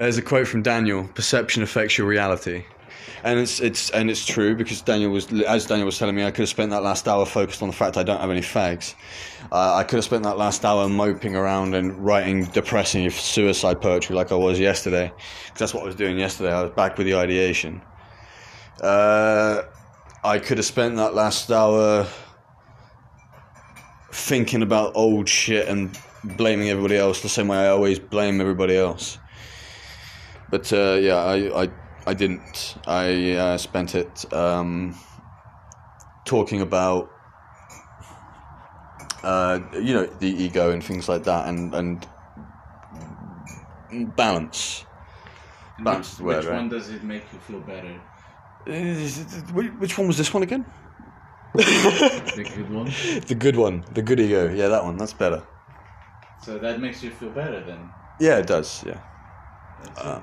There's a quote from Daniel: "Perception affects your reality," and it's it's and it's true because Daniel was as Daniel was telling me, I could have spent that last hour focused on the fact I don't have any fags. Uh, I could have spent that last hour moping around and writing depressing suicide poetry like I was yesterday, because that's what I was doing yesterday. I was back with the ideation. Uh, I could have spent that last hour thinking about old shit and blaming everybody else the same way I always blame everybody else. But uh, yeah, I, I I didn't. I uh, spent it um, talking about uh, you know the ego and things like that, and and balance. Balance which, word, which right? one does it make you feel better? Which one was this one again? The good one. The good one, the good ego. Yeah, that one. That's better. So that makes you feel better then. Yeah, it does. Yeah. Uh.